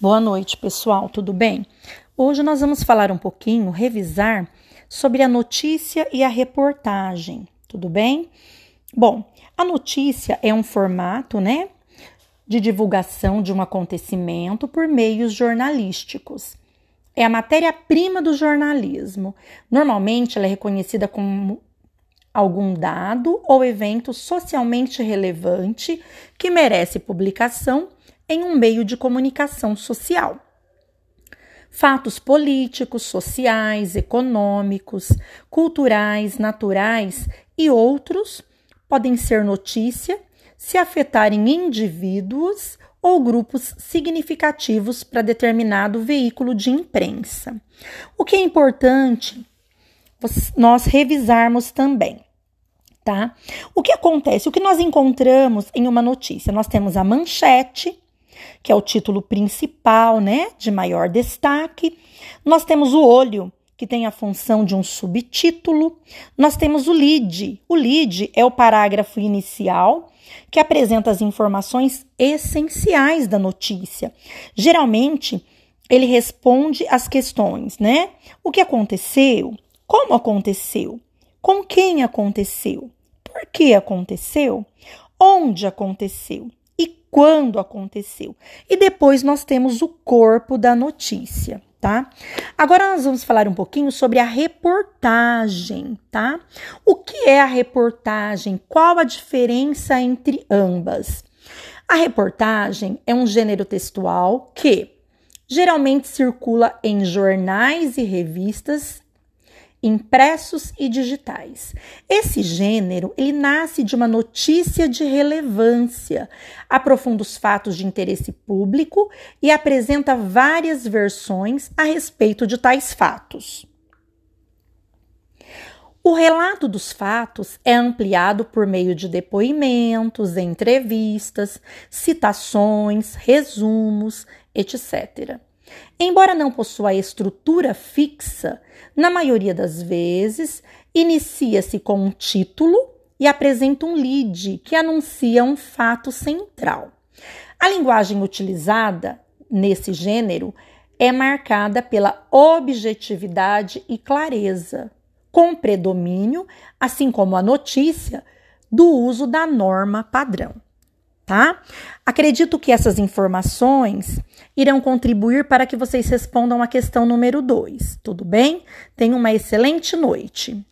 Boa noite, pessoal, tudo bem? Hoje nós vamos falar um pouquinho, revisar sobre a notícia e a reportagem, tudo bem? Bom, a notícia é um formato, né, de divulgação de um acontecimento por meios jornalísticos. É a matéria-prima do jornalismo. Normalmente ela é reconhecida como algum dado ou evento socialmente relevante que merece publicação em um meio de comunicação social. Fatos políticos, sociais, econômicos, culturais, naturais e outros podem ser notícia se afetarem indivíduos ou grupos significativos para determinado veículo de imprensa. O que é importante nós revisarmos também, tá? O que acontece? O que nós encontramos em uma notícia? Nós temos a manchete, que é o título principal, né, de maior destaque. Nós temos o olho, que tem a função de um subtítulo. Nós temos o lead. O lead é o parágrafo inicial que apresenta as informações essenciais da notícia. Geralmente, ele responde às questões, né? O que aconteceu? Como aconteceu? Com quem aconteceu? Por que aconteceu? Onde aconteceu? Quando aconteceu. E depois nós temos o corpo da notícia, tá? Agora nós vamos falar um pouquinho sobre a reportagem, tá? O que é a reportagem? Qual a diferença entre ambas? A reportagem é um gênero textual que geralmente circula em jornais e revistas impressos e digitais. Esse gênero, ele nasce de uma notícia de relevância, aprofunda os fatos de interesse público e apresenta várias versões a respeito de tais fatos. O relato dos fatos é ampliado por meio de depoimentos, entrevistas, citações, resumos, etc. Embora não possua estrutura fixa, na maioria das vezes inicia-se com um título e apresenta um lead que anuncia um fato central. A linguagem utilizada nesse gênero é marcada pela objetividade e clareza, com predomínio, assim como a notícia, do uso da norma padrão tá? Acredito que essas informações irão contribuir para que vocês respondam a questão número 2, tudo bem? Tenham uma excelente noite.